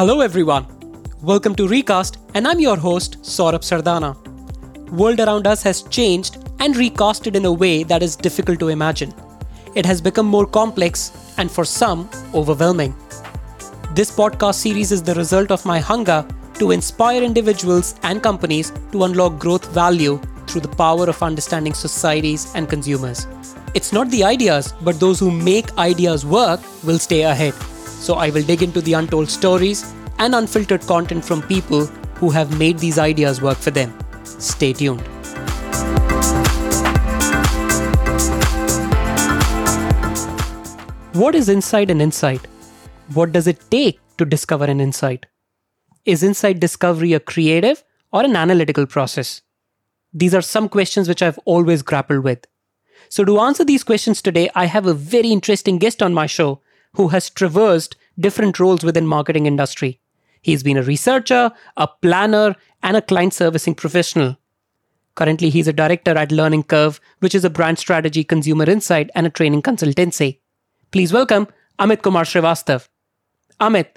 Hello, everyone. Welcome to Recast, and I'm your host, Saurabh Sardana. World around us has changed and recasted in a way that is difficult to imagine. It has become more complex and for some, overwhelming. This podcast series is the result of my hunger to inspire individuals and companies to unlock growth value through the power of understanding societies and consumers. It's not the ideas, but those who make ideas work will stay ahead. So I will dig into the untold stories and unfiltered content from people who have made these ideas work for them. Stay tuned. What is inside and insight? What does it take to discover an insight? Is insight discovery a creative or an analytical process? These are some questions which I've always grappled with. So, to answer these questions today, I have a very interesting guest on my show who has traversed different roles within marketing industry. He's been a researcher, a planner, and a client servicing professional. Currently, he's a director at Learning Curve, which is a brand strategy, consumer insight, and a training consultancy. Please welcome Amit Kumar Srivastav. Amit,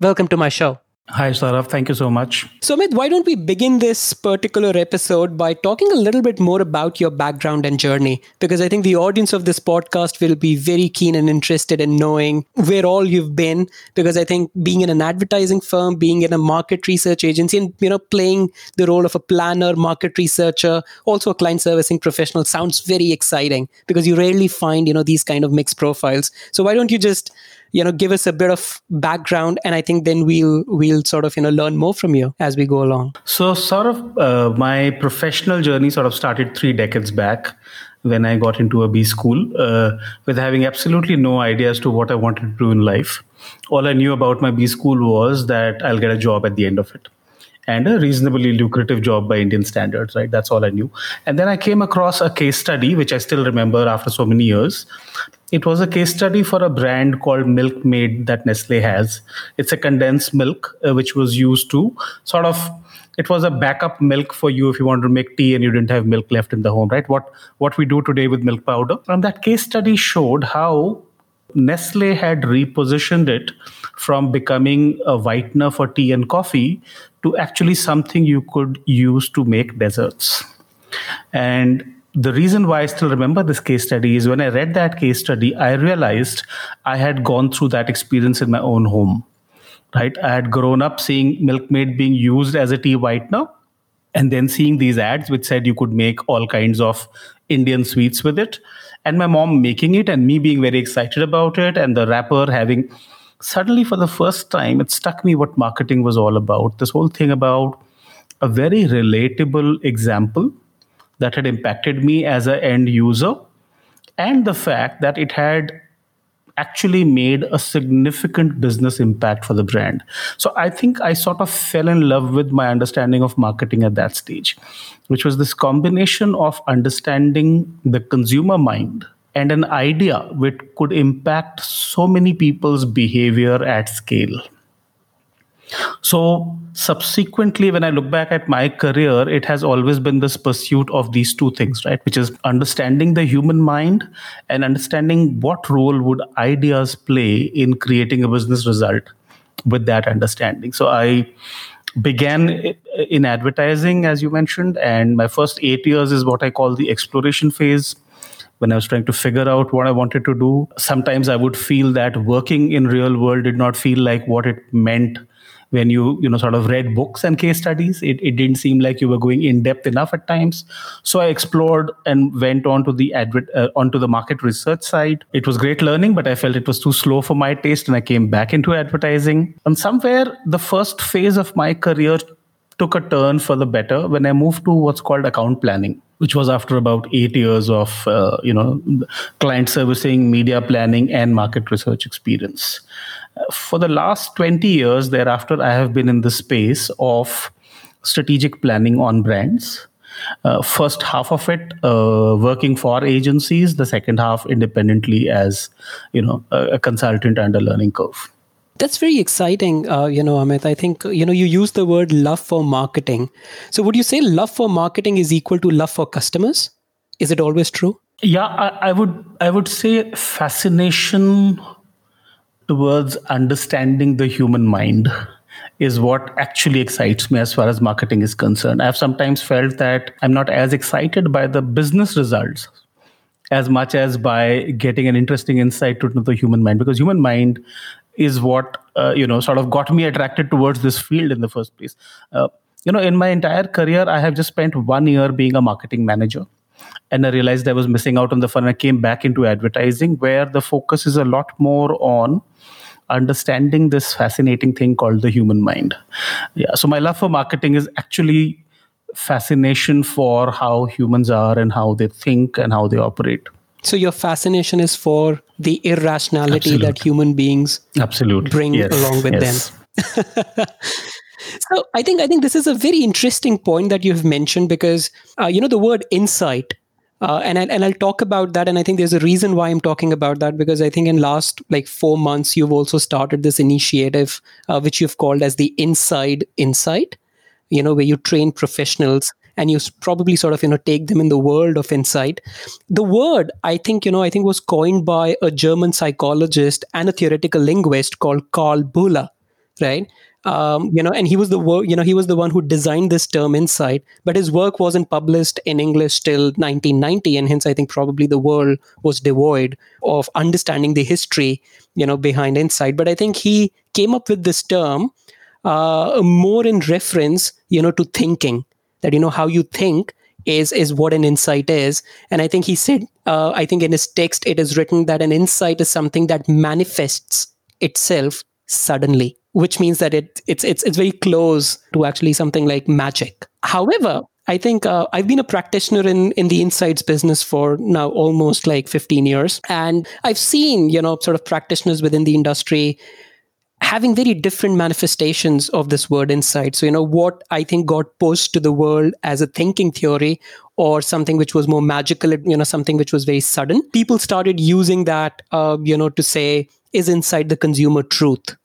welcome to my show. Hi, Saurabh. Thank you so much. So, Amit, why don't we begin this particular episode by talking a little bit more about your background and journey? Because I think the audience of this podcast will be very keen and interested in knowing where all you've been. Because I think being in an advertising firm, being in a market research agency, and you know, playing the role of a planner, market researcher, also a client servicing professional sounds very exciting because you rarely find you know these kind of mixed profiles. So, why don't you just you know give us a bit of background and i think then we'll we'll sort of you know learn more from you as we go along so sort of uh, my professional journey sort of started three decades back when i got into a b school uh, with having absolutely no idea as to what i wanted to do in life all i knew about my b school was that i'll get a job at the end of it and a reasonably lucrative job by Indian standards, right? That's all I knew. And then I came across a case study, which I still remember after so many years. It was a case study for a brand called Milkmaid that Nestle has. It's a condensed milk, uh, which was used to sort of it was a backup milk for you if you wanted to make tea and you didn't have milk left in the home right what what we do today with milk powder and that case study showed how Nestle had repositioned it from becoming a whitener for tea and coffee to actually something you could use to make desserts. And the reason why I still remember this case study is when I read that case study, I realized I had gone through that experience in my own home. Right? I had grown up seeing Milkmaid being used as a tea whitener and then seeing these ads which said you could make all kinds of Indian sweets with it. And my mom making it and me being very excited about it and the wrapper having suddenly for the first time it struck me what marketing was all about this whole thing about a very relatable example that had impacted me as an end user and the fact that it had actually made a significant business impact for the brand. So I think I sort of fell in love with my understanding of marketing at that stage, which was this combination of understanding the consumer mind and an idea which could impact so many people's behavior at scale. So, subsequently, when I look back at my career, it has always been this pursuit of these two things, right? Which is understanding the human mind and understanding what role would ideas play in creating a business result with that understanding. So, I began in advertising, as you mentioned, and my first eight years is what I call the exploration phase when I was trying to figure out what I wanted to do. Sometimes I would feel that working in real world did not feel like what it meant when you you know sort of read books and case studies it, it didn't seem like you were going in depth enough at times. So i explored and went on to the advert uh, onto the market research side. It was great learning but i felt it was too slow for my taste and i came back into advertising. And somewhere the first phase of my career took a turn for the better when i moved to what's called account planning which was after about eight years of uh, you know client servicing, media planning, and market research experience. For the last 20 years thereafter, I have been in the space of strategic planning on brands. Uh, first half of it uh, working for agencies, the second half independently as you know a, a consultant under Learning Curve. That's very exciting, uh, you know, Amit. I think you know you use the word love for marketing. So, would you say love for marketing is equal to love for customers? Is it always true? Yeah, I, I would. I would say fascination towards understanding the human mind is what actually excites me as far as marketing is concerned. I've sometimes felt that I'm not as excited by the business results as much as by getting an interesting insight into the human mind because human mind is what uh, you know sort of got me attracted towards this field in the first place. Uh, you know in my entire career i have just spent one year being a marketing manager. And i realized i was missing out on the fun. I came back into advertising where the focus is a lot more on understanding this fascinating thing called the human mind. Yeah so my love for marketing is actually fascination for how humans are and how they think and how they operate. So your fascination is for the irrationality Absolutely. that human beings Absolutely. bring yes. along with yes. them. so I think I think this is a very interesting point that you have mentioned because uh, you know the word insight uh, and I, and I'll talk about that. And I think there's a reason why I'm talking about that because I think in last like four months you've also started this initiative uh, which you've called as the Inside Insight you know where you train professionals and you probably sort of you know take them in the world of insight. The word i think you know i think was coined by a german psychologist and a theoretical linguist called karl buhler right? Um, you know and he was the you know he was the one who designed this term insight but his work wasn't published in english till 1990 and hence i think probably the world was devoid of understanding the history you know behind insight. But i think he came up with this term uh, more in reference, you know, to thinking that you know how you think is is what an insight is. And I think he said, uh, I think in his text it is written that an insight is something that manifests itself suddenly, which means that it it's it's it's very close to actually something like magic. However, I think uh, I've been a practitioner in in the insights business for now almost like 15 years, and I've seen you know sort of practitioners within the industry having very different manifestations of this word insight. So, you know, what I think got pushed to the world as a thinking theory or something which was more magical, you know, something which was very sudden. People started using that, uh, you know, to say, is inside the consumer truth?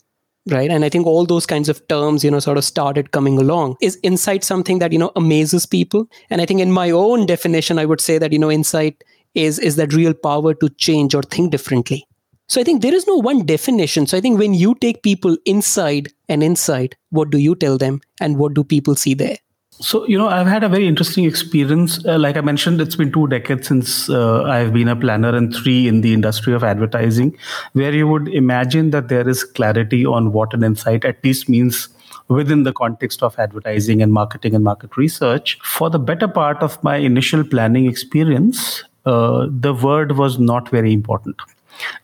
Right. And I think all those kinds of terms, you know, sort of started coming along. Is insight something that, you know, amazes people? And I think in my own definition, I would say that, you know, insight is is that real power to change or think differently so I think there is no one definition. So I think when you take people inside an insight, what do you tell them and what do people see there? So, you know, I've had a very interesting experience. Uh, like I mentioned, it's been two decades since uh, I've been a planner and three in the industry of advertising, where you would imagine that there is clarity on what an insight at least means within the context of advertising and marketing and market research. For the better part of my initial planning experience, uh, the word was not very important.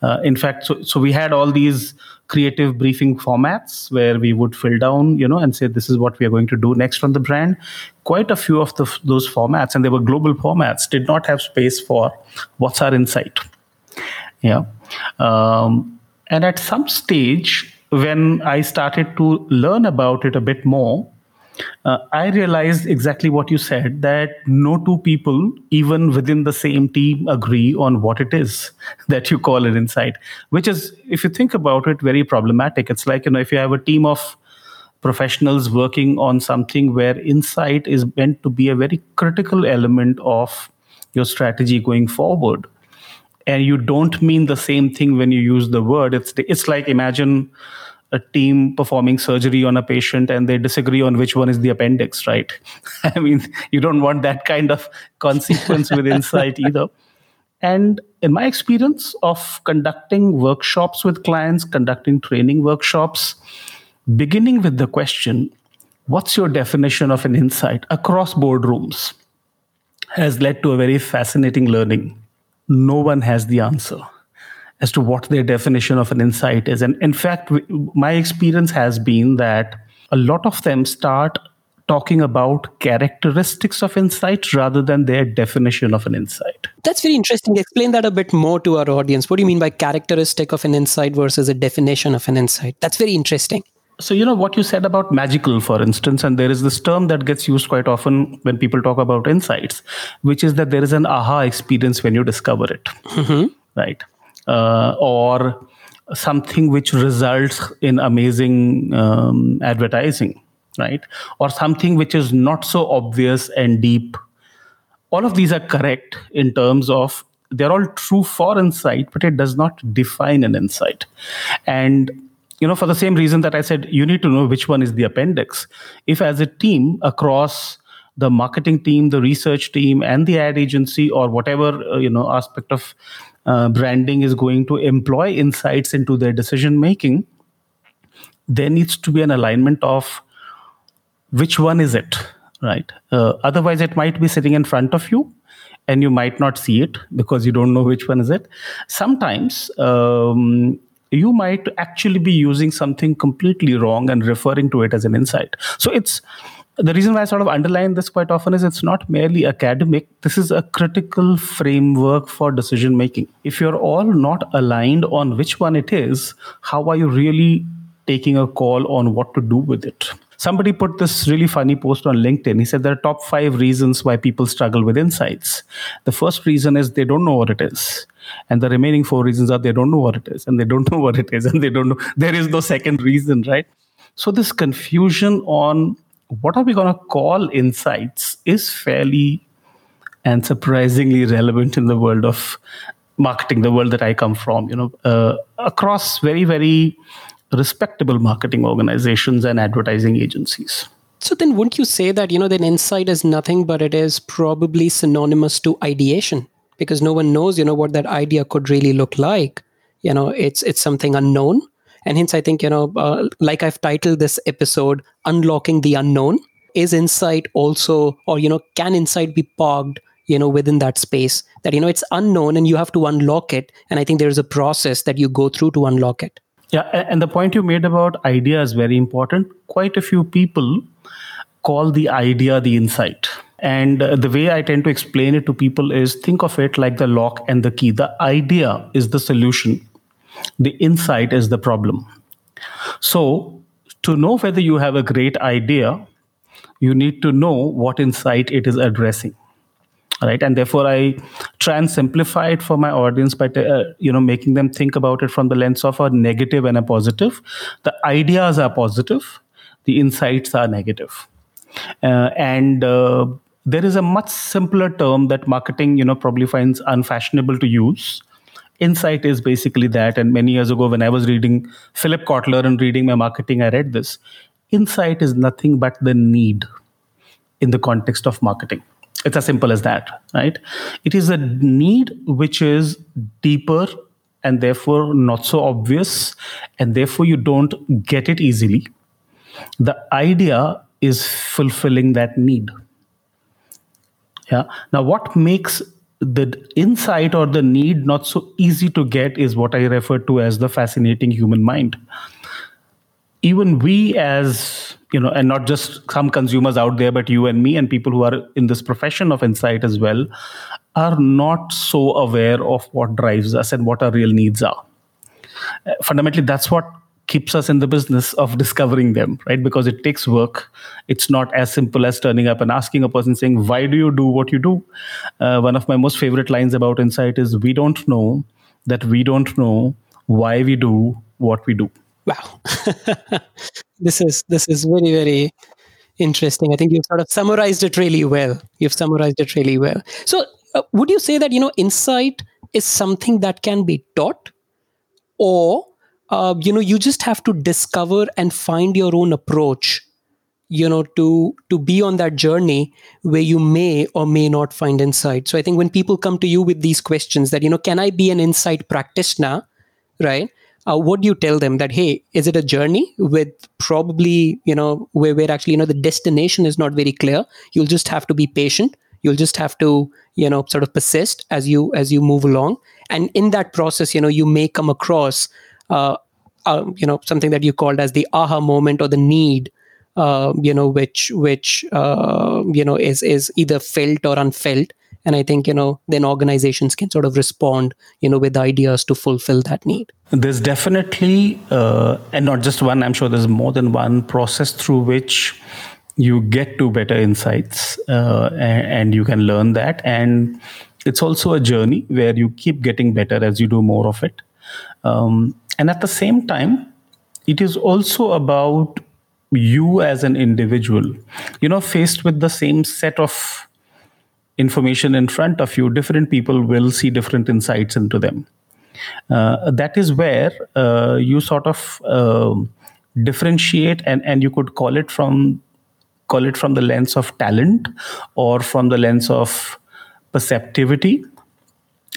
Uh, in fact, so, so we had all these creative briefing formats where we would fill down, you know, and say this is what we are going to do next on the brand. Quite a few of the, those formats, and they were global formats, did not have space for what's our insight. Yeah, um, and at some stage when I started to learn about it a bit more, uh, I realized exactly what you said that no two people, even within the same team, agree on what it is that you call an insight, which is, if you think about it, very problematic. It's like, you know, if you have a team of professionals working on something where insight is meant to be a very critical element of your strategy going forward and you don't mean the same thing when you use the word it's it's like imagine a team performing surgery on a patient and they disagree on which one is the appendix, right? I mean, you don't want that kind of consequence with insight either. And in my experience of conducting workshops with clients, conducting training workshops, beginning with the question, what's your definition of an insight across boardrooms, has led to a very fascinating learning. No one has the answer as to what their definition of an insight is. And in fact, my experience has been that a lot of them start talking about characteristics of insight rather than their definition of an insight. That's very interesting. Explain that a bit more to our audience. What do you mean by characteristic of an insight versus a definition of an insight? That's very interesting. So, you know, what you said about magical, for instance, and there is this term that gets used quite often when people talk about insights, which is that there is an aha experience when you discover it. Mm-hmm. Right uh, or something which results in amazing um, advertising, right? Or something which is not so obvious and deep. All of these are correct in terms of they're all true for insight, but it does not define an insight. And you know for the same reason that i said you need to know which one is the appendix if as a team across the marketing team the research team and the ad agency or whatever uh, you know aspect of uh, branding is going to employ insights into their decision making there needs to be an alignment of which one is it right? Uh, otherwise it might be sitting in front of you and you might not see it because you don't know which one is it. Sometimes um, you might actually be using something completely wrong and referring to it as an insight. So it's the reason why I sort of underline this quite often is it's not merely academic. This is a critical framework for decision making. If you're all not aligned on which one it is, how are you really taking a call on what to do with it? Somebody put this really funny post on LinkedIn. He said there are top five reasons why people struggle with insights. The first reason is they don't know what it is. And the remaining four reasons are they don't know what it is, and they don't know what it is, and they don't know. There is no second reason, right? So, this confusion on what are we going to call insights is fairly and surprisingly relevant in the world of marketing, the world that I come from, you know, uh, across very, very respectable marketing organizations and advertising agencies. So then wouldn't you say that, you know, then insight is nothing but it is probably synonymous to ideation because no one knows, you know, what that idea could really look like. You know, it's it's something unknown. And hence I think, you know, uh, like I've titled this episode Unlocking the Unknown, is insight also or you know, can insight be parked you know within that space that you know it's unknown and you have to unlock it and i think there's a process that you go through to unlock it yeah, and the point you made about idea is very important. Quite a few people call the idea the insight. And uh, the way I tend to explain it to people is think of it like the lock and the key. The idea is the solution, the insight is the problem. So, to know whether you have a great idea, you need to know what insight it is addressing. Right? And therefore i try and simplify it for my audience by uh, you know making them think about it from the lens of a negative and a positive. The ideas are positive the insights are negative. Uh, and uh, there is a much simpler term that marketing you know probably finds unfashionable to use insight is basically that and many years ago when i was reading philip kotler and reading my marketing i read this insight is nothing but the need in the context of marketing it's as simple as that, right? It is a need which is deeper and therefore not so obvious, and therefore you don't get it easily. The idea is fulfilling that need. Yeah. Now, what makes the insight or the need not so easy to get is what I refer to as the fascinating human mind. Even we, as you know and not just some consumers out there but you and me and people who are in this profession of insight as well are not so aware of what drives us and what our real needs are uh, fundamentally that's what keeps us in the business of discovering them right? Because it takes work. It's not as simple as turning up and asking a person saying why do you do what you do? Uh, one of my most favorite lines about insight is we don't know that we don't know why we do what we do. Wow. This is this is very very interesting. I think you've sort of summarized it really well. You've summarized it really well. So uh, would you say that you know insight is something that can be taught or uh, you know you just have to discover and find your own approach you know to to be on that journey where you may or may not find insight. So i think when people come to you with these questions that you know can i be an insight practitioner right? Uh, what do you tell them? That hey is it a journey with probably you know where, where actually you know the destination is not very clear. You'll just have to be patient. You'll just have to you know sort of persist as you as you move along. And in that process you know you may come across uh, uh, you know something that you called as the aha moment or the need uh, you know which which uh, you know is is either felt or unfelt. And i think you know then organizations can sort of respond you know with ideas to fulfill that need. There's definitely uh, and not just one i'm sure there's more than one process through which you get to better insights uh, and, and you can learn that. And it's also a journey where you keep getting better as you do more of it. Um, and at the same time it is also about you as an individual you know faced with the same set of information in front of you, different people will see different insights into them. uh, that is where uh, you sort of um, differentiate and, and you could call it from call it from the lens of talent or from the lens of perceptivity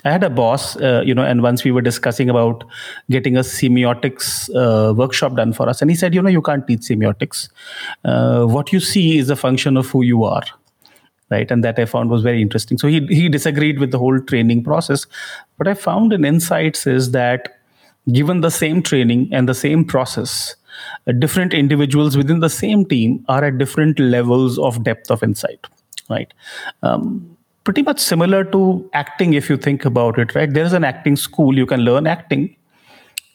I had a boss, uh, you know, and once we were discussing about getting a semiotics uh, workshop done for us, and he said, you know, you can't teach semiotics. Uh, what you see is a function of who you are, right? And that I found was very interesting. So he he disagreed with the whole training process, but I found in insights is that given the same training and the same process, uh, different individuals within the same team are at different levels of depth of insight, right? Um, pretty much similar to acting if you think about it right? There's an acting school you can learn acting.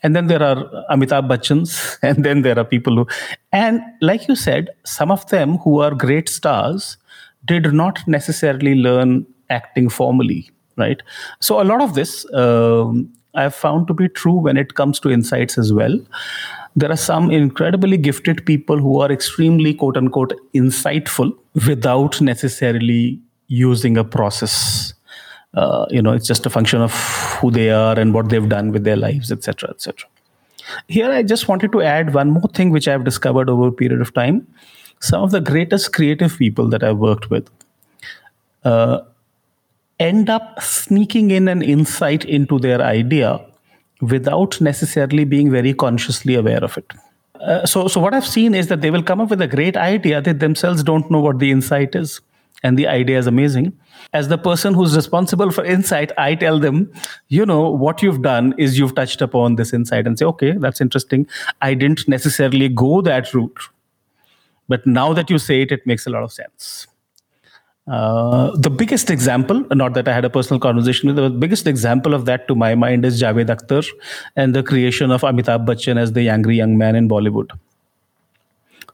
And then there are amitabh bachchans and then there are people who and like you said some of them who are great stars did not necessarily learn acting formally right? So a lot of this um, i've found to be true when it comes to insights as well. There are some incredibly gifted people who are extremely quote unquote insightful without necessarily using a process uh, you know it's just a function of who they are and what they've done with their lives etc etc here i just wanted to add one more thing which i've discovered over a period of time. Some of the greatest creative people that i've worked with uh, end up sneaking in an insight into their idea without necessarily being very consciously aware of it. Uh, so, so what I've seen is that they will come up with a great idea. They themselves don't know what the insight is and the idea is amazing. As the person who's responsible for insight, I tell them, you know, what you've done is you've touched upon this insight and say, okay, that's interesting. I didn't necessarily go that route. But now that you say it, it makes a lot of sense. Uh, the biggest example, not that I had a personal conversation with, the biggest example of that to my mind is Javed Akhtar and the creation of Amitabh Bachchan as the angry young man in Bollywood.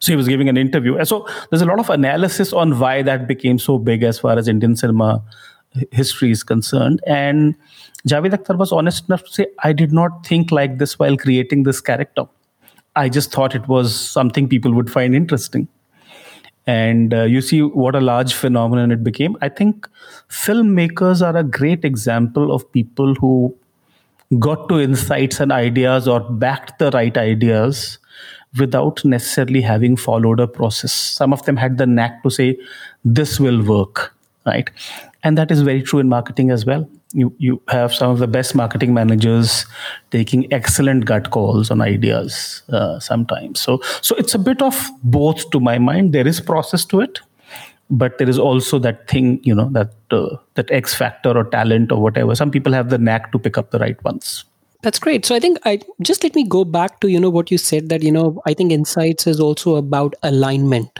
So he was giving an interview. So there's a lot of analysis on why that became so big as far as Indian cinema history is concerned. And Javed Akhtar was honest enough to say, I did not think like this while creating this character. I just thought it was something people would find interesting. And uh, you see what a large phenomenon it became. I think filmmakers are a great example of people who got to insights and ideas or backed the right ideas without necessarily having followed a process. Some of them had the knack to say, this will work, right? And that is very true in marketing as well. You, you have some of the best marketing managers taking excellent gut calls on ideas uh, sometimes. So, so it's a bit of both to my mind. There is process to it, but there is also that thing, you know, that uh, that X factor or talent or whatever. Some people have the knack to pick up the right ones. That's great. So I think I just let me go back to you know what you said that you know I think insights is also about alignment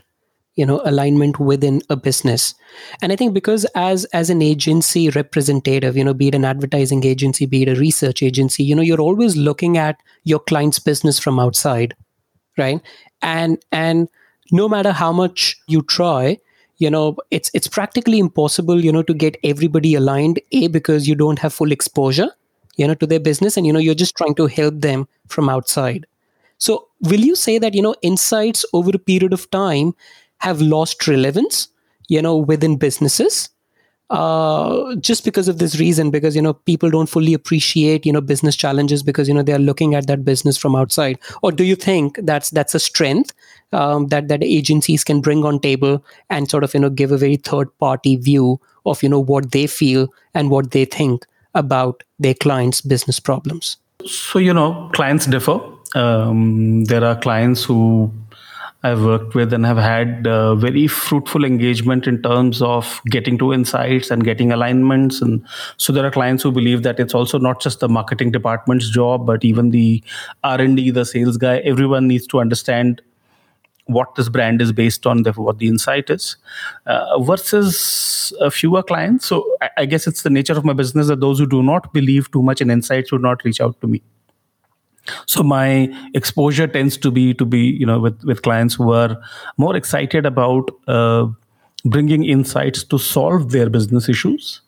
you know alignment within a business and i think because as as an agency representative you know be it an advertising agency be it a research agency you know you're always looking at your client's business from outside right and and no matter how much you try you know it's it's practically impossible you know to get everybody aligned a because you don't have full exposure you know to their business and you know you're just trying to help them from outside. So will you say that you know insights over a period of time have lost relevance you know within businesses? Uh, just because of this reason because you know people don't fully appreciate you know business challenges because you know they are looking at that business from outside? Or do you think that's that's a strength um, that that agencies can bring on table and sort of you know give a very third party view of you know what they feel and what they think about their clients' business problems? So, you know, clients differ. Um, there are clients who I've worked with and have had uh, very fruitful engagement in terms of getting to insights and getting alignments. And so there are clients who believe that it's also not just the marketing department's job, but even the R and D, the sales guy. Everyone needs to understand what this brand is based on, therefore what the insight is, uh, versus a fewer clients. So I, I, guess it's the nature of my business that those who do not believe too much in insights would not reach out to me. So my exposure tends to be to be you know with with clients who are more excited about uh, bringing insights to solve their business issues.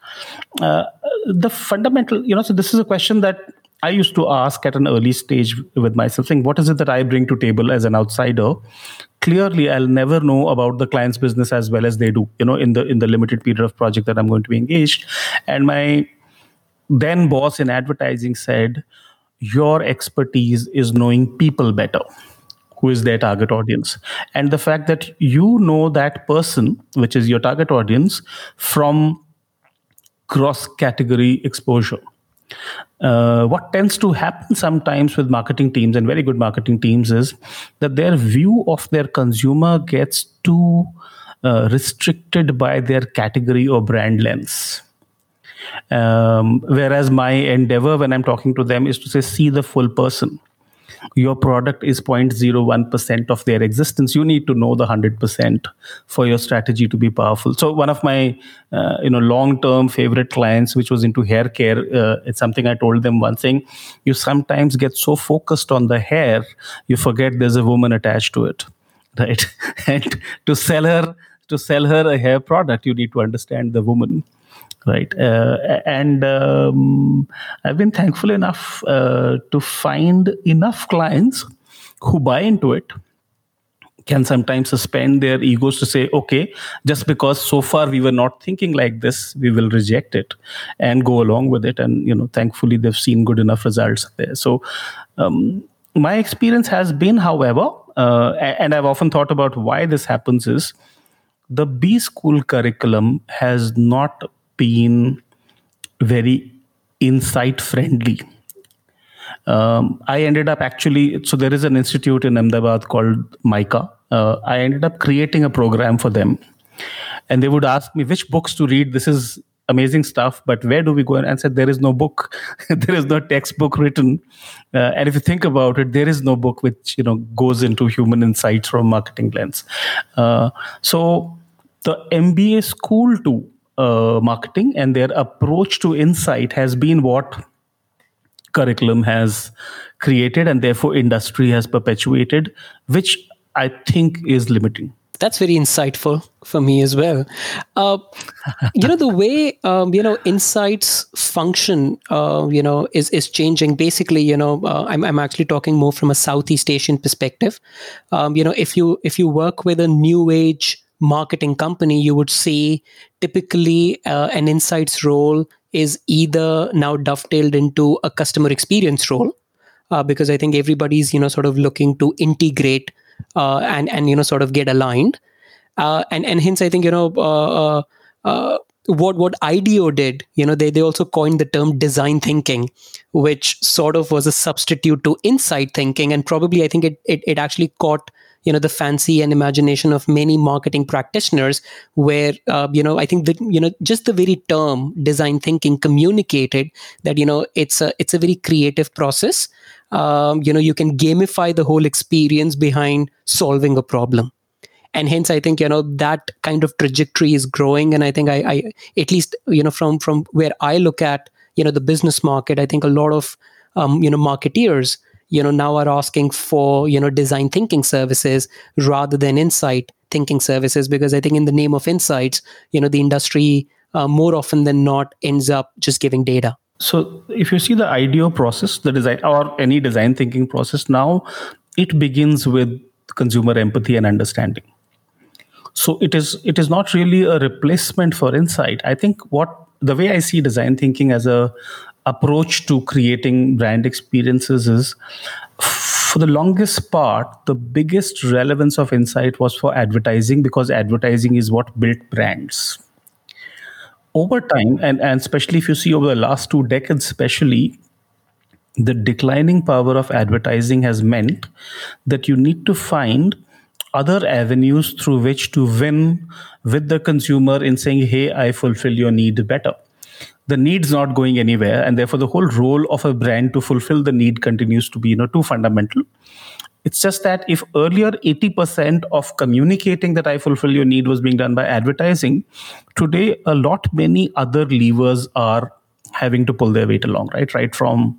Uh, the fundamental you know so this is a question that I used to ask at an early stage with myself, saying, what is it that I bring to table as an outsider? Clearly, I'll never know about the client's business as well as they do, you know, in the in the limited period of project that I'm going to be engaged. And my then boss in advertising said, Your expertise is knowing people better, who is their target audience. And the fact that you know that person, which is your target audience, from cross category exposure. Uh, what tends to happen sometimes with marketing teams and very good marketing teams is that their view of their consumer gets too uh, restricted by their category or brand lens. Um, whereas my endeavor when I'm talking to them is to say, see the full person your product is 0.01% of their existence. You need to know the 100% for your strategy to be powerful. So one of my uh, you know long term favorite clients which was into hair care uh, it's something i told them one thing you sometimes get so focused on the hair you forget there's a woman attached to it right? And to sell her to sell her a hair product you need to understand the woman right. Uh, and um, i've been thankful enough uh, to find enough clients who buy into it can sometimes suspend their egos to say okay just because so far we were not thinking like this we will reject it and go along with it. And you know thankfully they've seen good enough results there. So um, my experience has been however uh, and i've often thought about why this happens is the b school curriculum has not been very insight friendly. Um, I ended up actually, so there is an institute in Ahmedabad called MICA. Uh, I ended up creating a program for them. And they would ask me which books to read. This is amazing stuff, but where do we go? And I said, there is no book, there is no textbook written. Uh, and if you think about it, there is no book which you know goes into human insights from marketing lens. Uh, so the MBA school too uh, marketing and their approach to insight has been what curriculum has created and therefore industry has perpetuated which i think is limiting that's very insightful for me as well. Uh, you know the way um, you know insights function. Uh, you know is is changing. Basically, you know uh, I'm I'm actually talking more from a Southeast Asian perspective. Um, you know if you if you work with a new age marketing company, you would see typically uh, an insights role is either now dovetailed into a customer experience role, uh, because I think everybody's you know sort of looking to integrate uh, and and you know sort of get aligned, uh, and and hence I think you know. Uh, uh, what what IDEO did, you know, they they also coined the term design thinking, which sort of was a substitute to insight thinking, and probably I think it it, it actually caught you know the fancy and imagination of many marketing practitioners where uh, you know i think that you know just the very term design thinking communicated that you know it's a it's a very creative process. Um, you know you can gamify the whole experience behind solving a problem. And hence i think you know that kind of trajectory is growing. And i think i, I at least you know from from where i look at you know the business market i think a lot of um, you know marketeers you know now are asking for you know design thinking services rather than insight thinking services because i think in the name of insights you know the industry uh, more often than not ends up just giving data. So if you see the IDEO process the design or any design thinking process now it begins with consumer empathy and understanding. So it is it is not really a replacement for insight. I think what the way i see design thinking as a approach to creating brand experiences is for the longest part, the biggest relevance of insight was for advertising because advertising is what built brands. Over time, and, and especially if you see over the last two decades, especially, the declining power of advertising has meant that you need to find other avenues through which to win with the consumer in saying, hey, I fulfill your need better the need's not going anywhere and therefore the whole role of a brand to fulfill the need continues to be you know too fundamental. It's just that if earlier 80% of communicating that i fulfill your need was being done by advertising today a lot many other levers are having to pull their weight along right? Right from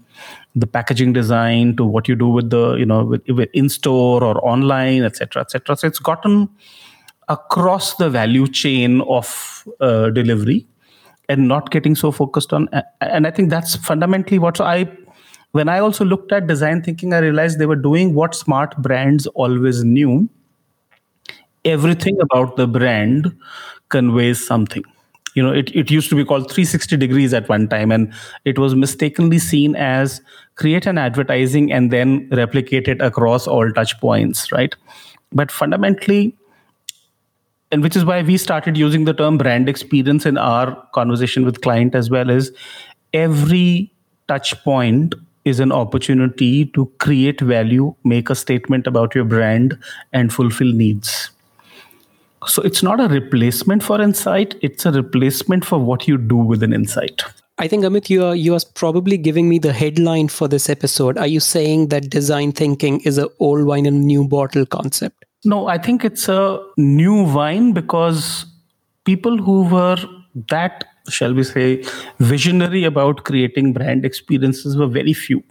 the packaging design to what you do with the you know with, with in store or online etc etc so it's gotten across the value chain of uh, delivery and not getting so focused on and i think that's fundamentally what i when i also looked at design thinking i realized they were doing what smart brands always knew. Everything about the brand conveys something. You know it, it used to be called 360 degrees at one time and it was mistakenly seen as create an advertising and then replicate it across all touch points right? But fundamentally and which is why we started using the term brand experience in our conversation with client as well is every touch point is an opportunity to create value make a statement about your brand and fulfill needs so it's not a replacement for insight, it's a replacement for what you do with an insight. I think Amit, you are you are probably giving me the headline for this episode. Are you saying that design thinking is a old wine in a new bottle concept? No, I think it's a new wine because people who were that, shall we say, visionary about creating brand experiences were very few.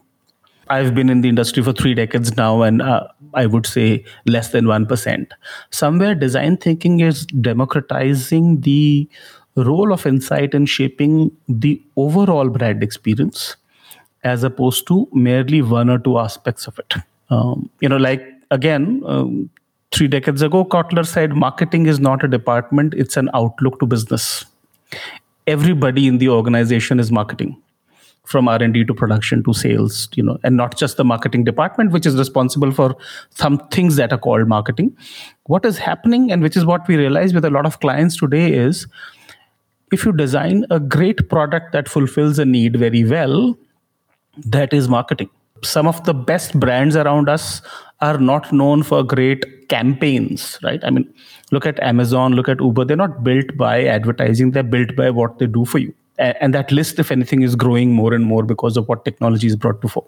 I've been in the industry for three decades now, and uh, I would say less than 1%. Somewhere design thinking is democratizing the role of insight in shaping the overall brand experience as opposed to merely one or two aspects of it. Um, you know, like again, um, three decades ago, Kotler said marketing is not a department, it's an outlook to business. Everybody in the organization is marketing from r&d to production to sales you know and not just the marketing department which is responsible for some things that are called marketing what is happening and which is what we realize with a lot of clients today is if you design a great product that fulfills a need very well that is marketing some of the best brands around us are not known for great campaigns right? I mean look at amazon look at uber. They're not built by advertising. They're built by what they do for you. And that list if anything is growing more and more because of what technology is brought to fore.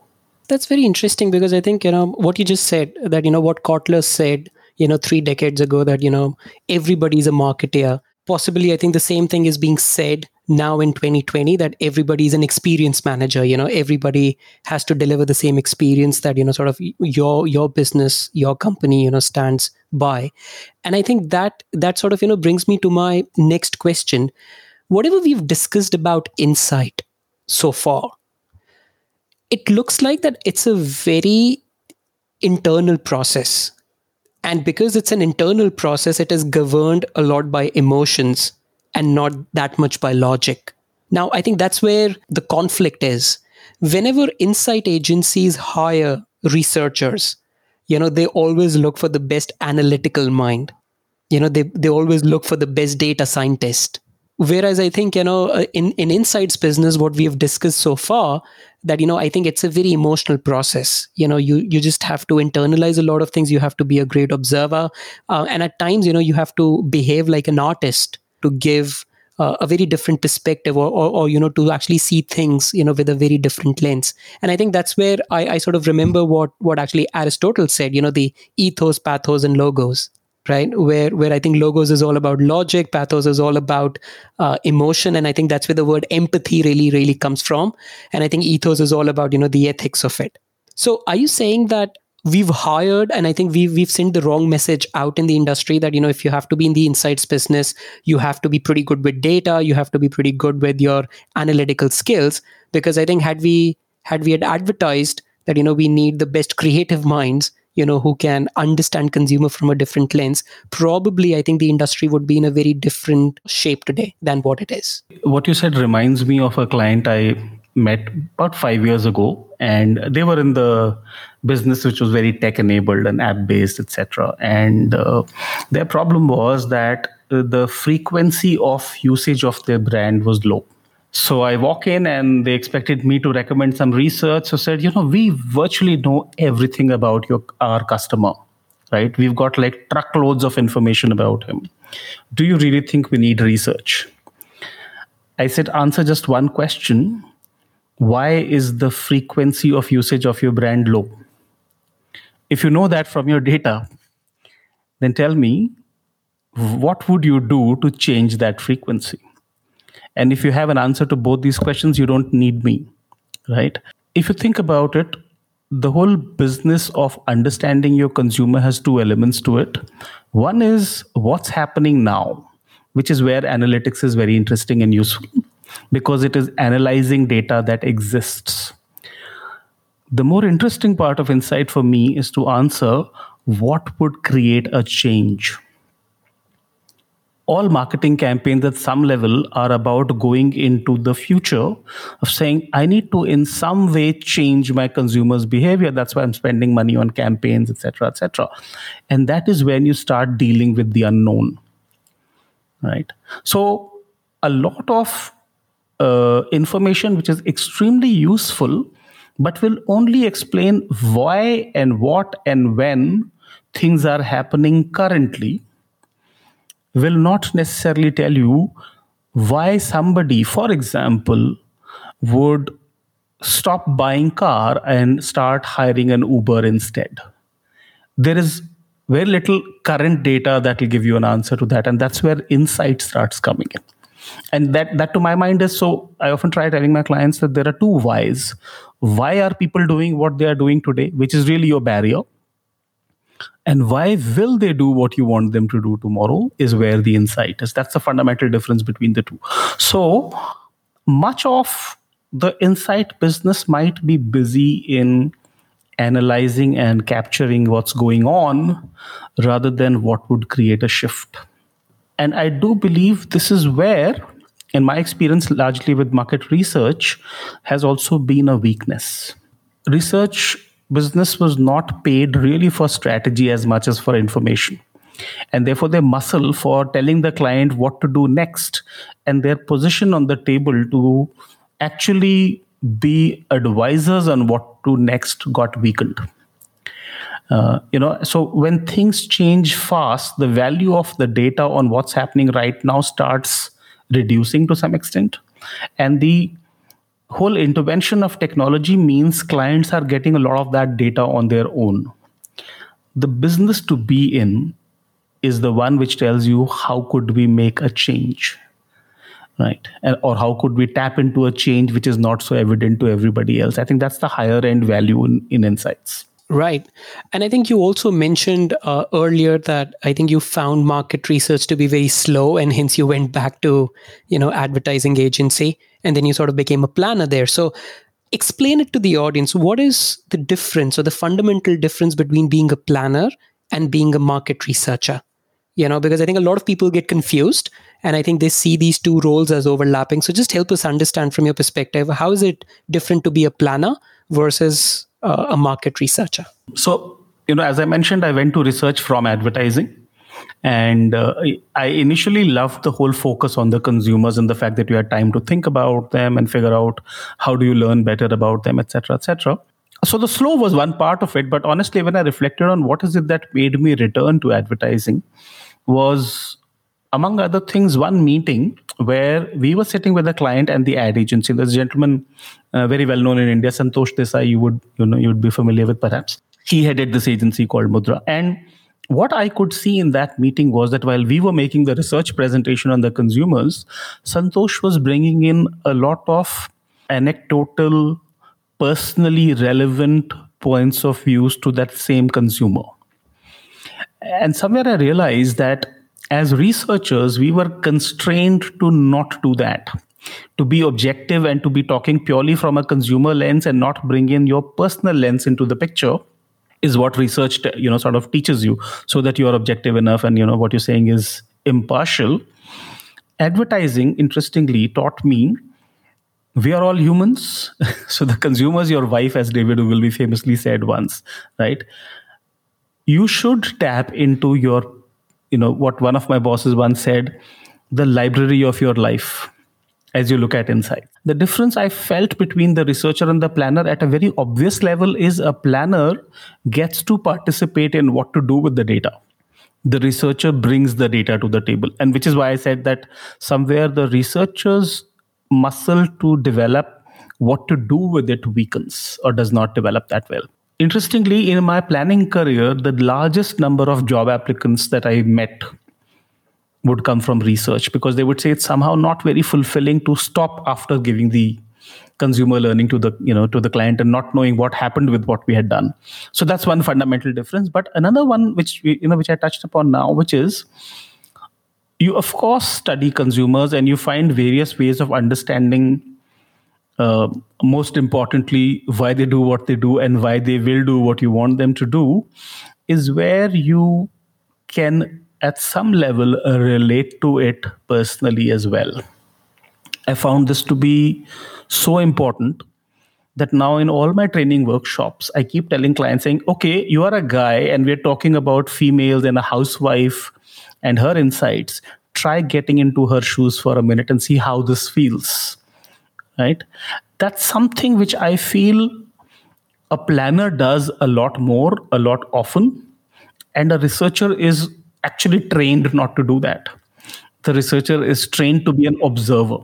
That's very interesting because i think you know what you just said that you know what kotler said you know 3 decades ago that you know everybody's a marketer possibly i think the same thing is being said now in 2020 that everybody is an experience manager you know everybody has to deliver the same experience that you know sort of your your business your company you know stands by. And i think that that sort of you know brings me to my next question. Whatever we've discussed about insight so far, it looks like that it's a very internal process. And because it's an internal process, it is governed a lot by emotions and not that much by logic. Now, I think that's where the conflict is. Whenever insight agencies hire researchers, you know, they always look for the best analytical mind. You know, they, they always look for the best data scientist whereas i think you know uh, in in insights business what we have discussed so far that you know i think it's a very emotional process you know you you just have to internalize a lot of things you have to be a great observer uh, and at times you know you have to behave like an artist to give uh, a very different perspective or, or, or, you know to actually see things you know with a very different lens. And i think that's where I, I sort of remember what what actually aristotle said you know the ethos pathos and logos right? Where where i think logos is all about logic pathos is all about uh, emotion. And i think that's where the word empathy really really comes from. And i think ethos is all about you know the ethics of it. So are you saying that we've hired and i think we've, we've sent the wrong message out in the industry that you know if you have to be in the insights business you have to be pretty good with data you have to be pretty good with your analytical skills. Because i think had we had we had advertised that you know we need the best creative minds you know who can understand consumer from a different lens probably i think the industry would be in a very different shape today than what it is. What you said reminds me of a client i met about 5 years ago and they were in the business which was very tech enabled and app based etc and uh, their problem was that uh, the frequency of usage of their brand was low so I walk in and they expected me to recommend some research. So said, you know, we virtually know everything about your our customer, right? We've got like truckloads of information about him. Do you really think we need research? I said, answer just one question. Why is the frequency of usage of your brand low? If you know that from your data, then tell me what would you do to change that frequency? And if you have an answer to both these questions, you don't need me, right? If you think about it, the whole business of understanding your consumer has two elements to it. One is what's happening now, which is where analytics is very interesting and useful because it is analyzing data that exists. The more interesting part of insight for me is to answer what would create a change. All marketing campaigns at some level are about going into the future of saying i need to in some way change my consumers behavior. That's why i'm spending money on campaigns etc etc and that is when you start dealing with the unknown right? So a lot of uh, information which is extremely useful but will only explain why and what and when things are happening currently will not necessarily tell you why somebody for example would stop buying car and start hiring an uber instead. There is very little current data that will give you an answer to that and that's where insight starts coming in and that that to my mind is so i often try telling my clients that there are two whys. Why are people doing what they are doing today which is really your barrier? And why will they do what you want them to do tomorrow is where the insight is. That's the fundamental difference between the two. So much of the insight business might be busy in analyzing and capturing what's going on rather than what would create a shift and I do believe this is where, in my experience, largely with market research, has also been a weakness. Research business was not paid really for strategy as much as for information. And therefore, their muscle for telling the client what to do next and their position on the table to actually be advisors on what to next got weakened. Uh, you know so when things change fast the value of the data on what's happening right now starts reducing to some extent. And the whole intervention of technology means clients are getting a lot of that data on their own. The business to be in is the one which tells you how could we make a change right? And, or how could we tap into a change which is not so evident to everybody else. I think that's the higher end value in, in insights Right. And I think you also mentioned uh, earlier that I think you found market research to be very slow and hence you went back to, you know, advertising agency and then you sort of became a planner there. So explain it to the audience. What is the difference or the fundamental difference between being a planner and being a market researcher? You know, because I think a lot of people get confused and I think they see these two roles as overlapping. So just help us understand from your perspective, how is it different to be a planner versus uh, a market researcher? So, you know, as I mentioned, I went to research from advertising. And uh, I initially loved the whole focus on the consumers and the fact that you had time to think about them and figure out how do you learn better about them, etc., etc. So the slow was one part of it, but honestly, when I reflected on what is it that made me return to advertising, was among other things, one meeting where we were sitting with a client and the ad agency. A gentleman uh, very well known in India, Santosh Desai. You would you know you would be familiar with perhaps. He headed this agency called Mudra, and what I could see in that meeting was that while we were making the research presentation on the consumers, Santosh was bringing in a lot of anecdotal, personally relevant points of views to that same consumer. And somewhere I realized that as researchers, we were constrained to not do that, to be objective and to be talking purely from a consumer lens and not bring in your personal lens into the picture is what research you know sort of teaches you so that you are objective enough and you know what you're saying is impartial. Advertising interestingly taught me we are all humans so the consumers your wife as david ogilvy famously said once right? You should tap into your you know what one of my bosses once said the library of your life as you look at inside the difference i felt between the researcher and the planner at a very obvious level is a planner gets to participate in what to do with the data. The researcher brings the data to the table and which is why i said that somewhere the researcher's muscle to develop what to do with it weakens or does not develop that well Interestingly, in my planning career, the largest number of job applicants that I met would come from research because they would say it's somehow not very fulfilling to stop after giving the consumer learning to the you know to the client and not knowing what happened with what we had done. So that's one fundamental difference. But another one which we, you know which i touched upon now which is you of course study consumers and you find various ways of understanding uh, most importantly, why they do what they do and why they will do what you want them to do, is where you can at some level uh, relate to it personally as well. I found this to be so important that now in all my training workshops, I keep telling clients saying, okay, you are a guy and we're talking about females and a housewife and her insights. Try getting into her shoes for a minute and see how this feels. Right? That's something which I feel a planner does a lot more, a lot often. And a researcher is actually trained not to do that. The researcher is trained to be an observer.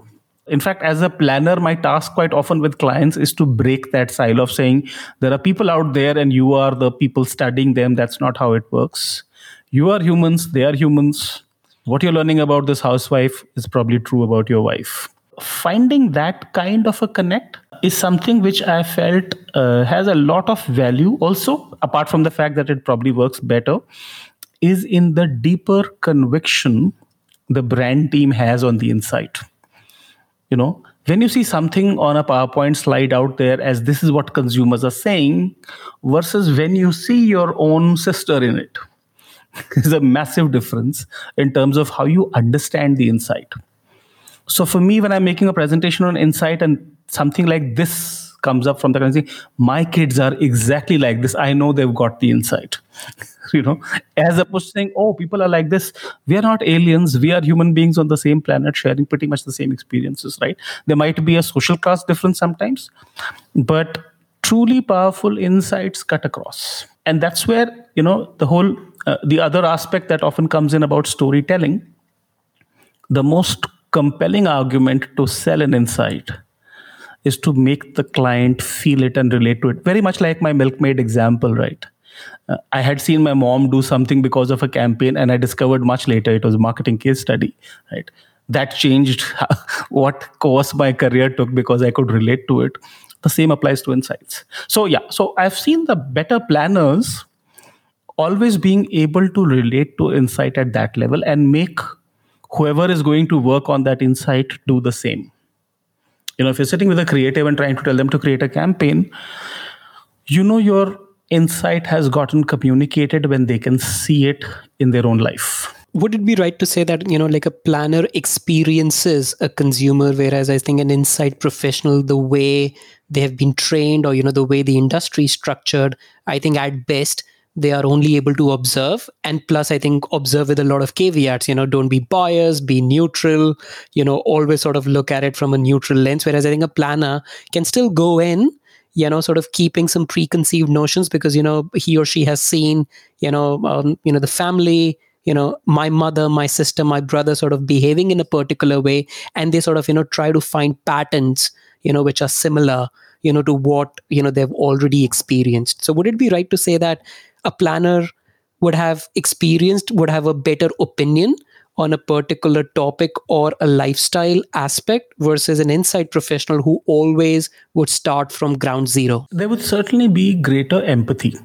In fact, as a planner, my task quite often with clients is to break that silo of saying there are people out there and you are the people studying them. That's not how it works. You are humans, they are humans. What you're learning about this housewife is probably true about your wife. Finding that kind of a connect is something which I felt uh, has a lot of value also, apart from the fact that it probably works better, is in the deeper conviction the brand team has on the insight you know when you see something on a powerpoint slide out there as this is what consumers are saying versus when you see your own sister in it is a massive difference in terms of how you understand the insight so for me when i'm making a presentation on insight and something like this comes up from the country my kids are exactly like this. I know they've got the insight. You know as opposed to saying oh people are like this. We are not aliens. We are human beings on the same planet sharing pretty much the same experiences right? There might be a social class difference sometimes but truly powerful insights cut across. And that's where you know the whole uh, the other aspect that often comes in about storytelling the most compelling argument to sell an insight is to make the client feel it and relate to it very much like my milkmaid example right uh, I had seen my mom do something because of a campaign, and I discovered much later it was a marketing case study. Right, that changed what course my career took because I could relate to it. The same applies to insights. So yeah, so I've seen the better planners always being able to relate to insight at that level and make whoever is going to work on that insight do the same. You know, if you're sitting with a creative and trying to tell them to create a campaign, you know you're insight has gotten communicated when they can see it in their own life would it be right to say that you know like a planner experiences a consumer whereas i think an insight professional the way they have been trained or you know the way the industry is structured i think at best they are only able to observe and plus i think observe with a lot of caveats you know don't be biased be neutral you know always sort of look at it from a neutral lens whereas i think a planner can still go in you know sort of keeping some preconceived notions because you know he or she has seen you know um, you know the family you know my mother my sister my brother sort of behaving in a particular way and they sort of you know try to find patterns you know which are similar you know to what you know they've already experienced so would it be right to say that a planner would have experienced would have a better opinion on a particular topic or a lifestyle aspect versus an insight professional who always would start from ground zero? There would certainly be greater empathy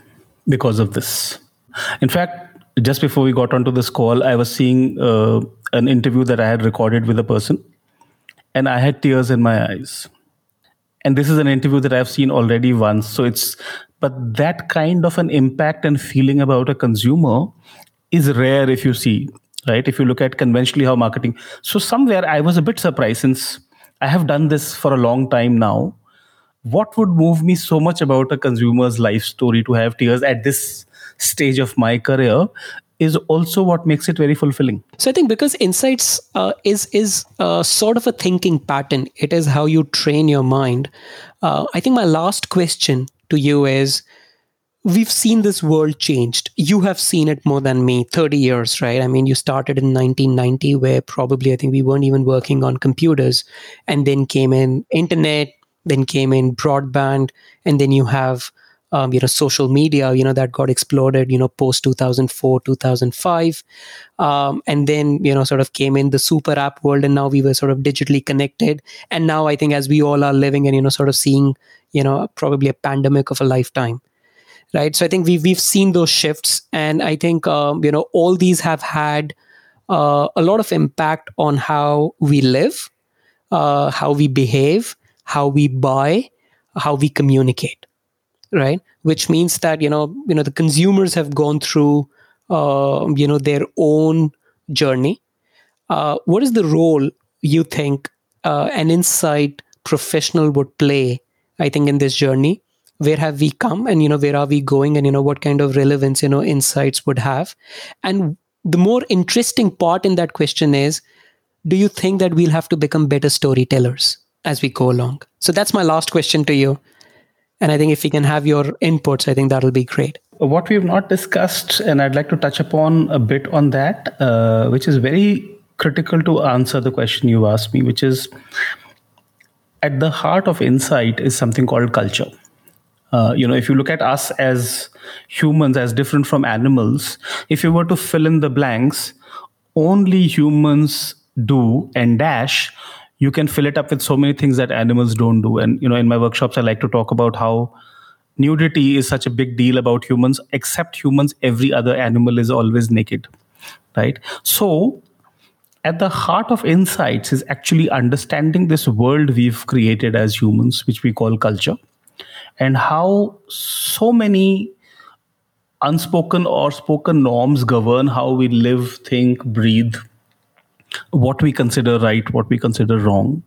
because of this. In fact, just before we got onto this call, I was seeing uh, an interview that I had recorded with a person, and I had tears in my eyes. And this is an interview that I've seen already once. So it's, but that kind of an impact and feeling about a consumer is rare if you see right? If you look at conventionally how marketing so somewhere i was a bit surprised since i have done this for a long time now. What would move me so much about a consumer's life story to have tears at this stage of my career is also what makes it very fulfilling. So i think because insights uh, is is uh, sort of a thinking pattern. It is how you train your mind. Uh, i think my last question to you is we've seen this world changed. You have seen it more than me, 30 years, right? I mean, you started in 1990, where probably I think we weren't even working on computers, and then came in internet, then came in broadband, and then you have um, you know social media you know that got exploded you know post 2004 2005 um, and then you know sort of came in the super app world and now we were sort of digitally connected and now i think as we all are living and you know sort of seeing you know probably a pandemic of a lifetime right? So i think we've, we've seen those shifts and i think um, you know all these have had uh, a lot of impact on how we live uh, how we behave how we buy how we communicate right? Which means that you know you know the consumers have gone through uh, you know their own journey. Uh, what is the role you think uh, an insight professional would play i think in this journey where have we come and you know where are we going and you know what kind of relevance you know insights would have? And the more interesting part in that question is do you think that we'll have to become better storytellers as we go along? So that's my last question to you. And i think if we can have your inputs i think that'll be great. What we've not discussed and i'd like to touch upon a bit on that uh, which is very critical to answer the question you asked me which is at the heart of insight is something called culture. Uh, you know if you look at us as humans as different from animals if you were to fill in the blanks only humans do and dash you can fill it up with so many things that animals don't do. And you know in my workshops i like to talk about how nudity is such a big deal about humans except humans every other animal is always naked right? So at the heart of insights is actually understanding this world we've created as humans which we call culture and how so many unspoken or spoken norms govern how we live, think, breathe, what we consider right, what we consider wrong,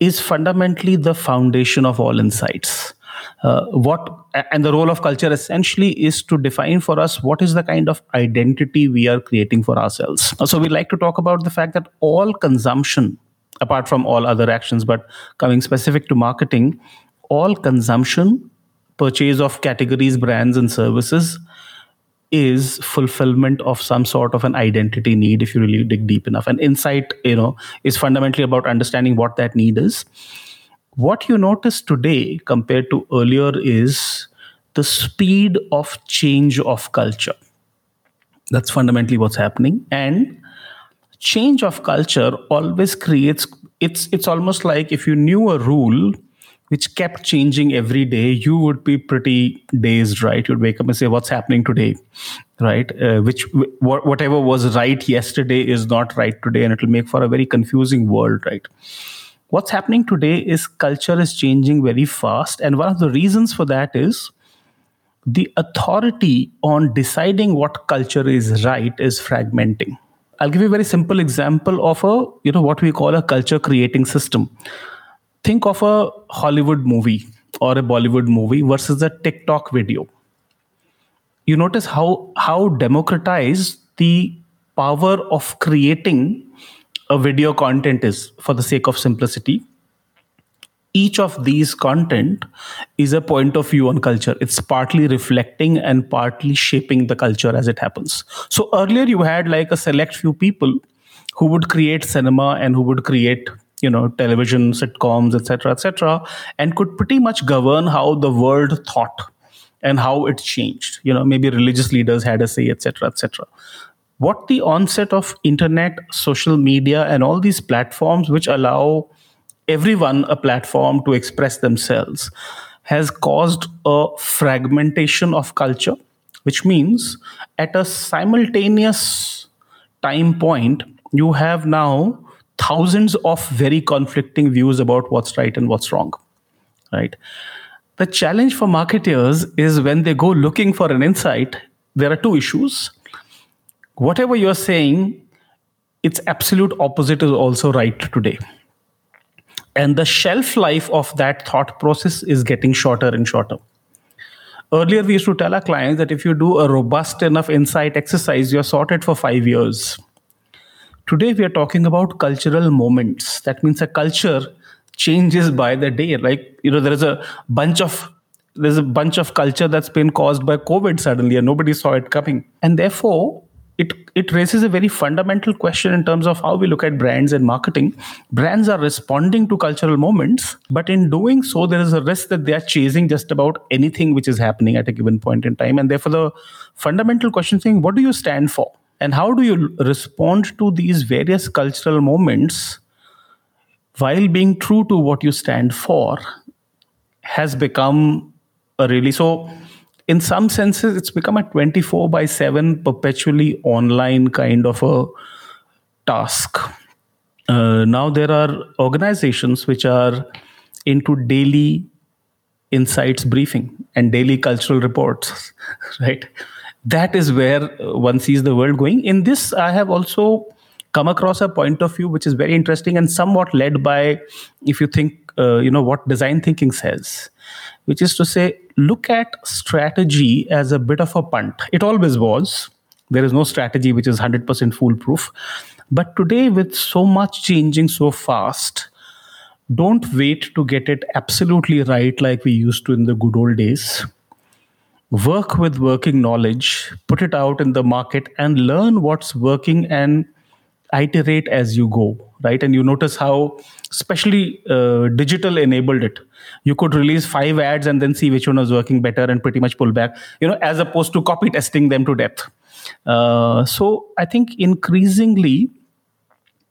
is fundamentally the foundation of all insights. Uh, what and the role of culture essentially is to define for us what is the kind of identity we are creating for ourselves. So we like to talk about the fact that all consumption, apart from all other actions, but coming specific to marketing, all consumption, purchase of categories, brands, and services is fulfillment of some sort of an identity need if you really dig deep enough and insight you know is fundamentally about understanding what that need is what you notice today compared to earlier is the speed of change of culture that's fundamentally what's happening and change of culture always creates it's it's almost like if you knew a rule which kept changing every day, you would be pretty dazed, right? You'd wake up and say, "What's happening today?" Right? Uh, which wh- whatever was right yesterday is not right today, and it'll make for a very confusing world, right? What's happening today is culture is changing very fast, and one of the reasons for that is the authority on deciding what culture is right is fragmenting. I'll give you a very simple example of a you know what we call a culture creating system think of a Hollywood movie or a Bollywood movie versus a TikTok video. You notice how how democratized the power of creating a video content is for the sake of simplicity. Each of these content is a point of view on culture. It's partly reflecting and partly shaping the culture as it happens. So earlier you had like a select few people who would create cinema and who would create you know television sitcoms etc etc and could pretty much govern how the world thought and how it changed you know maybe religious leaders had a say etc etc what the onset of internet social media and all these platforms which allow everyone a platform to express themselves has caused a fragmentation of culture which means at a simultaneous time point you have now thousands of very conflicting views about what's right and what's wrong right? The challenge for marketers is when they go looking for an insight there are two issues whatever you're saying its absolute opposite is also right today and the shelf life of that thought process is getting shorter and shorter earlier we used to tell our clients that if you do a robust enough insight exercise you're sorted for 5 years Today, we are talking about cultural moments. That means a culture changes by the day. Like, you know, there is a bunch of there's a bunch of culture that's been caused by COVID suddenly, and nobody saw it coming. And therefore, it it raises a very fundamental question in terms of how we look at brands and marketing. Brands are responding to cultural moments, but in doing so, there is a risk that they are chasing just about anything which is happening at a given point in time. And therefore, the fundamental question saying, what do you stand for? And how do you respond to these various cultural moments while being true to what you stand for has become a really so in some senses it's become a 24 by 7 perpetually online kind of a task. Uh, now there are organizations which are into daily insights briefing and daily cultural reports right? That is where one sees the world going. In this, I have also come across a point of view which is very interesting and somewhat led by, if you think, uh, you know, what design thinking says, which is to say, look at strategy as a bit of a punt. It always was. There is no strategy which is 100% foolproof. But today, with so much changing so fast, don't wait to get it absolutely right like we used to in the good old days work with working knowledge, put it out in the market, and learn what's working and iterate as you go, right? And you notice how, especially uh, digital enabled it. You could release five ads and then see which one was working better and pretty much pull back, you know, as opposed to copy testing them to death. Uh, so I think increasingly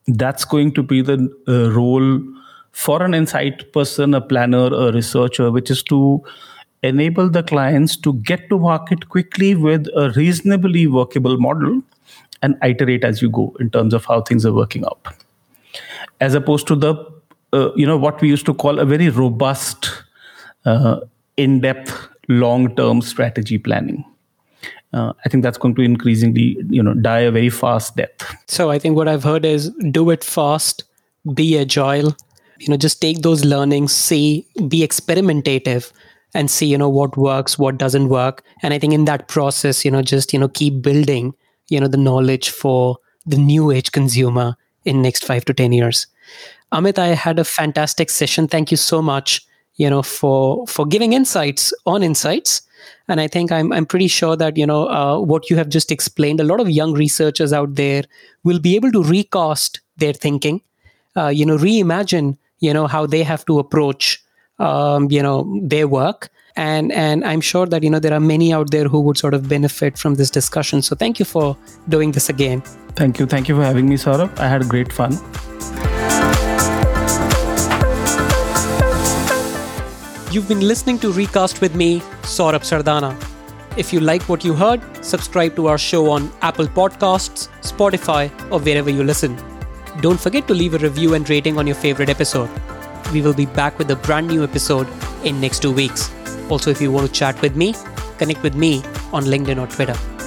that's going to be the uh, role for an insight person, a planner, a researcher, which is to enable the clients to get to market quickly with a reasonably workable model and iterate as you go in terms of how things are working out as opposed to the you know what we used to call a very robust uh, in-depth long-term strategy planning. Uh, I think that's going to increasingly, you know, die a very fast death. So I think what I've heard is do it fast, be agile, you know, just take those learnings, see, be experimentative, and see you know what works what doesn't work. And i think in that process you know just you know keep building you know the knowledge for the new age consumer in next 5 to 10 years amit i had a fantastic session. Thank you so much you know for for giving insights on insights. And i think i'm i'm pretty sure that you know uh, what you have just explained a lot of young researchers out there will be able to recast their thinking uh, you know reimagine you know how they have to approach um, you know their work. And and i'm sure that you know there are many out there who would sort of benefit from this discussion. So thank you for doing this again. Thank you. Thank you for having me saurabh. I had great fun You've been listening to Recast with me, Saurabh Sardana. If you like what you heard, subscribe to our show on Apple Podcasts, Spotify, or wherever you listen. Don't forget to leave a review and rating on your favorite episode we will be back with a brand new episode in next two weeks. Also, if you want to chat with me, connect with me on LinkedIn or Twitter.